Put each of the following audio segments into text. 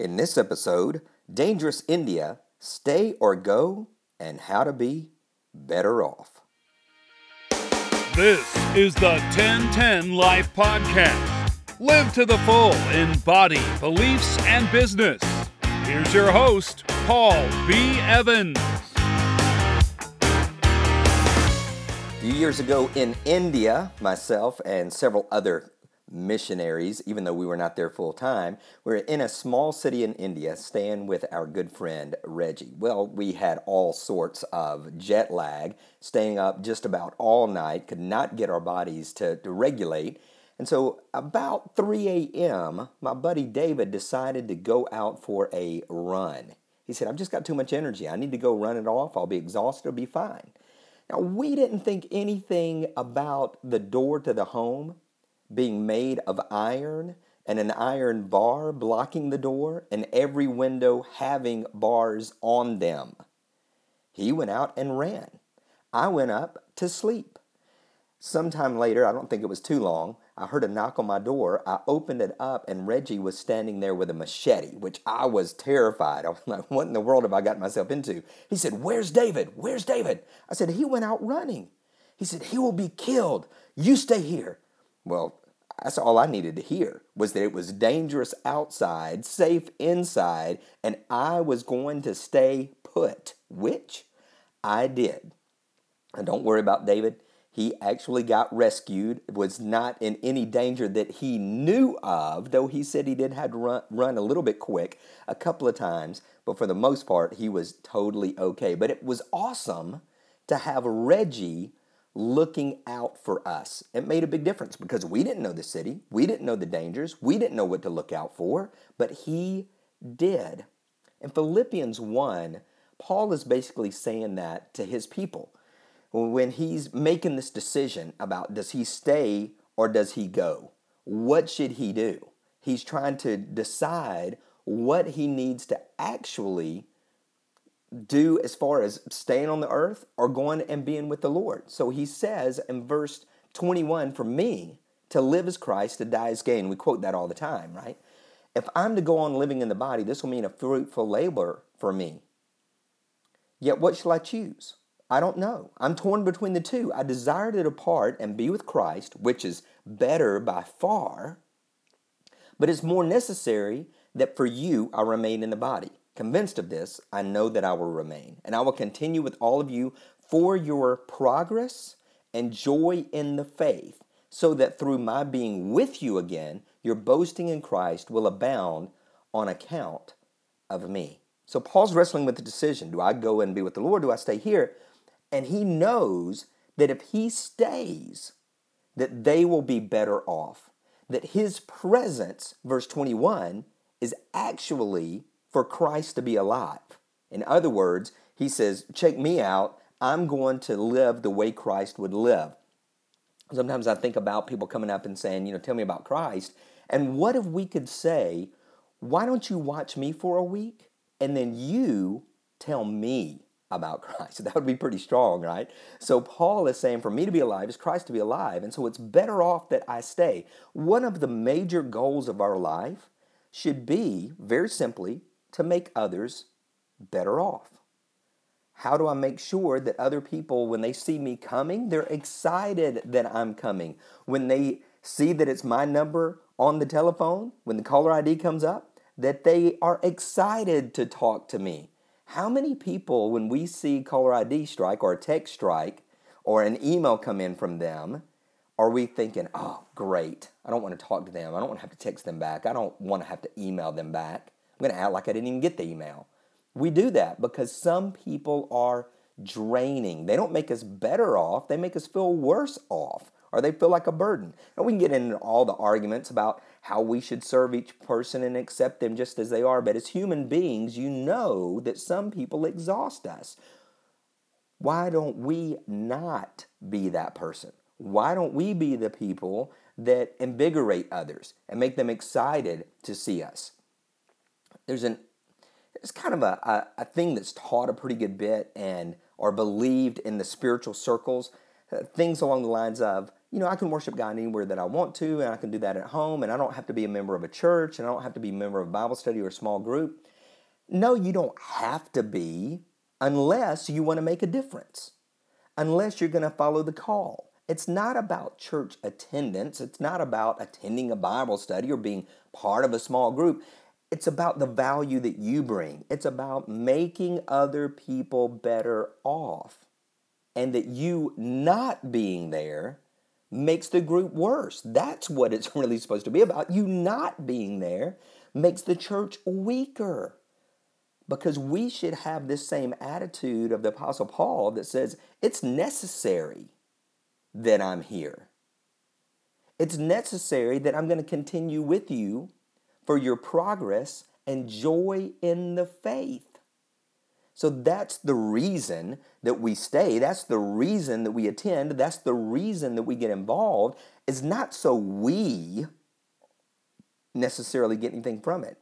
In this episode, Dangerous India, Stay or Go, and How to Be Better Off. This is the 1010 Life Podcast. Live to the full in body, beliefs, and business. Here's your host, Paul B. Evans. A few years ago in India, myself and several other missionaries, even though we were not there full time, we were in a small city in India staying with our good friend Reggie. Well, we had all sorts of jet lag, staying up just about all night, could not get our bodies to, to regulate. And so, about 3 a.m., my buddy David decided to go out for a run. He said, I've just got too much energy. I need to go run it off. I'll be exhausted. I'll be fine. Now, we didn't think anything about the door to the home being made of iron and an iron bar blocking the door and every window having bars on them. He went out and ran. I went up to sleep. Sometime later, I don't think it was too long, I heard a knock on my door. I opened it up, and Reggie was standing there with a machete, which I was terrified. I was like, What in the world have I gotten myself into? He said, Where's David? Where's David? I said, He went out running. He said, He will be killed. You stay here. Well, that's all I needed to hear was that it was dangerous outside, safe inside, and I was going to stay put, which I did. And don't worry about David. He actually got rescued, was not in any danger that he knew of, though he said he did have to run, run a little bit quick a couple of times, but for the most part, he was totally okay. But it was awesome to have Reggie looking out for us. It made a big difference because we didn't know the city, we didn't know the dangers, we didn't know what to look out for, but he did. In Philippians 1, Paul is basically saying that to his people when he's making this decision about does he stay or does he go? What should he do? He's trying to decide what he needs to actually do as far as staying on the earth or going and being with the Lord. So he says in verse 21 for me, to live as Christ, to die as gain. We quote that all the time, right? If I'm to go on living in the body, this will mean a fruitful labor for me. Yet what shall I choose? I don't know. I'm torn between the two. I desire to depart and be with Christ, which is better by far, but it's more necessary that for you I remain in the body. Convinced of this, I know that I will remain, and I will continue with all of you for your progress and joy in the faith, so that through my being with you again, your boasting in Christ will abound on account of me. So Paul's wrestling with the decision do I go and be with the Lord? Do I stay here? And he knows that if he stays, that they will be better off. That his presence, verse 21, is actually for Christ to be alive. In other words, he says, check me out. I'm going to live the way Christ would live. Sometimes I think about people coming up and saying, you know, tell me about Christ. And what if we could say, why don't you watch me for a week and then you tell me about Christ? That would be pretty strong, right? So Paul is saying, for me to be alive is Christ to be alive. And so it's better off that I stay. One of the major goals of our life should be, very simply, to make others better off. How do I make sure that other people, when they see me coming, they're excited that I'm coming? When they see that it's my number on the telephone, when the caller ID comes up, that they are excited to talk to me. How many people, when we see caller ID strike or a text strike or an email come in from them, are we thinking, oh, great, I don't want to talk to them. I don't want to have to text them back. I don't want to have to email them back. I'm going to act like I didn't even get the email. We do that because some people are draining. They don't make us better off, they make us feel worse off, or they feel like a burden. And we can get into all the arguments about how we should serve each person and accept them just as they are. But as human beings, you know that some people exhaust us. Why don't we not be that person? Why don't we be the people that invigorate others and make them excited to see us? There's an it's kind of a, a, a, thing that's taught a pretty good bit and or believed in the spiritual circles uh, things along the lines of you know, I can worship God anywhere that I want to, and I can do that at home, and I don't have to be a member of a church, and I don't have to be a member of a Bible study or a small group. No, you don't have to be unless you want to make a difference, unless you're going to follow the call. It's not about church attendance. It's not about attending a Bible study or being part of a small group. It's about the value that you bring. It's about making other people better off. And that you not being there makes the group worse. That's what it's really supposed to be about. You not being there makes the church weaker. Because we should have this same attitude of the Apostle Paul that says, it's necessary that I'm here. It's necessary that I'm going to continue with you for your progress and joy in the faith. So that's the reason that we stay. That's the reason that we attend. That's the reason that we get involved, is not so we necessarily get anything from it,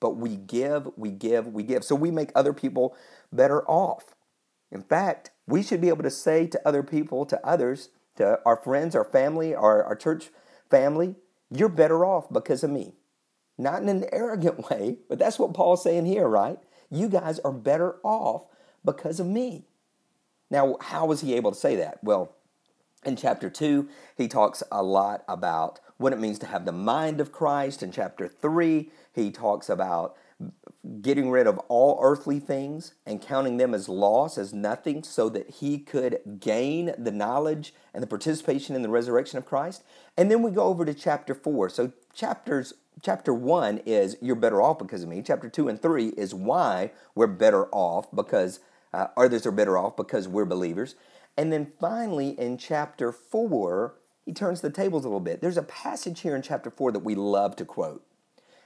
but we give, we give, we give. So we make other people better off. In fact, we should be able to say to other people, to others, to our friends, our family, our, our church family, you're better off because of me. Not in an arrogant way, but that's what Paul's saying here, right? You guys are better off because of me. Now, how was he able to say that? Well, in chapter 2, he talks a lot about what it means to have the mind of Christ. In chapter 3, he talks about getting rid of all earthly things and counting them as loss, as nothing, so that he could gain the knowledge and the participation in the resurrection of Christ. And then we go over to chapter 4. So, chapters chapter 1 is you're better off because of me. Chapter 2 and 3 is why we're better off because uh, others are better off because we're believers. And then finally in chapter 4, he turns the tables a little bit. There's a passage here in chapter 4 that we love to quote.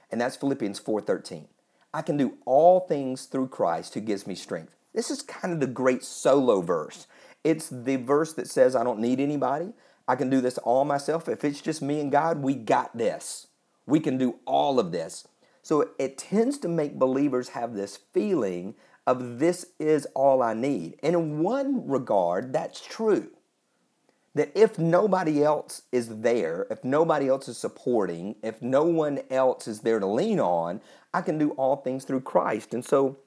And that's Philippians 4:13. I can do all things through Christ who gives me strength. This is kind of the great solo verse. It's the verse that says I don't need anybody. I can do this all myself. If it's just me and God, we got this. We can do all of this. So it tends to make believers have this feeling of this is all I need. And in one regard, that's true. That if nobody else is there, if nobody else is supporting, if no one else is there to lean on, I can do all things through Christ. And so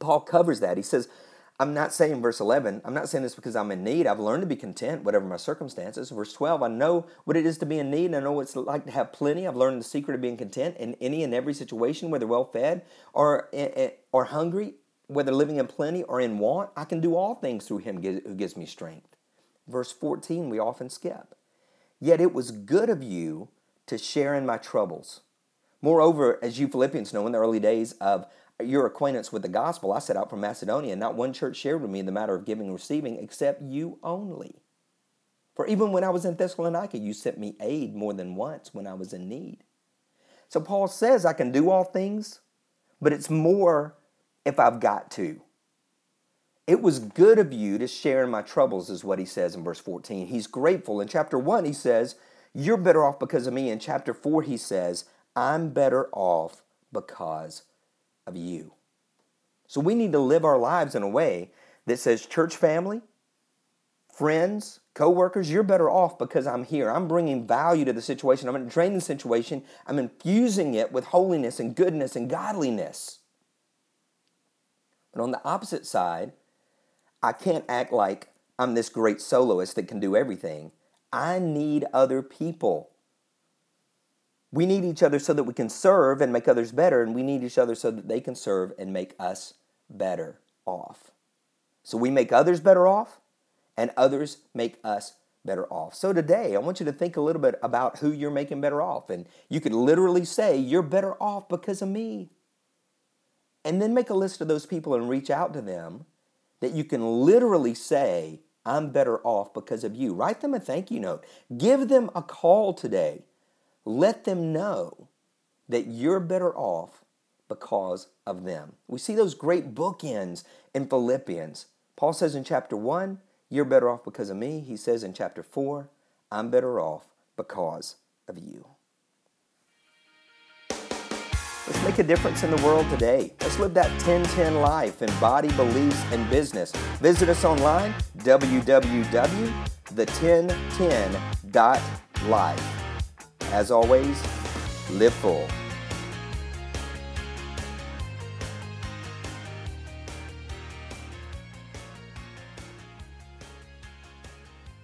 Paul covers that. He says, I'm not saying verse 11, I'm not saying this because I'm in need. I've learned to be content, whatever my circumstances. Verse 12, I know what it is to be in need, and I know what it's like to have plenty. I've learned the secret of being content in any and every situation, whether well fed or, eh, eh, or hungry, whether living in plenty or in want. I can do all things through him who gives me strength. Verse 14, we often skip. Yet it was good of you to share in my troubles. Moreover, as you Philippians know, in the early days of your acquaintance with the gospel, I set out from Macedonia, and not one church shared with me in the matter of giving and receiving except you only. For even when I was in Thessalonica, you sent me aid more than once when I was in need. So Paul says I can do all things, but it's more if I've got to. It was good of you to share in my troubles, is what he says in verse 14. He's grateful. In chapter 1, he says, You're better off because of me. In chapter 4, he says, I'm better off because of you. So we need to live our lives in a way that says, church family, friends, co-workers, you're better off because I'm here. I'm bringing value to the situation. I'm draining the situation. I'm infusing it with holiness and goodness and godliness. But on the opposite side, I can't act like I'm this great soloist that can do everything. I need other people we need each other so that we can serve and make others better, and we need each other so that they can serve and make us better off. So we make others better off, and others make us better off. So today, I want you to think a little bit about who you're making better off. And you could literally say, You're better off because of me. And then make a list of those people and reach out to them that you can literally say, I'm better off because of you. Write them a thank you note. Give them a call today let them know that you're better off because of them. We see those great bookends in Philippians. Paul says in chapter 1, You're better off because of me. He says in chapter 4, I'm better off because of you. Let's make a difference in the world today. Let's live that 1010 life in body, beliefs, and business. Visit us online, www the 1010.life. As always, live full.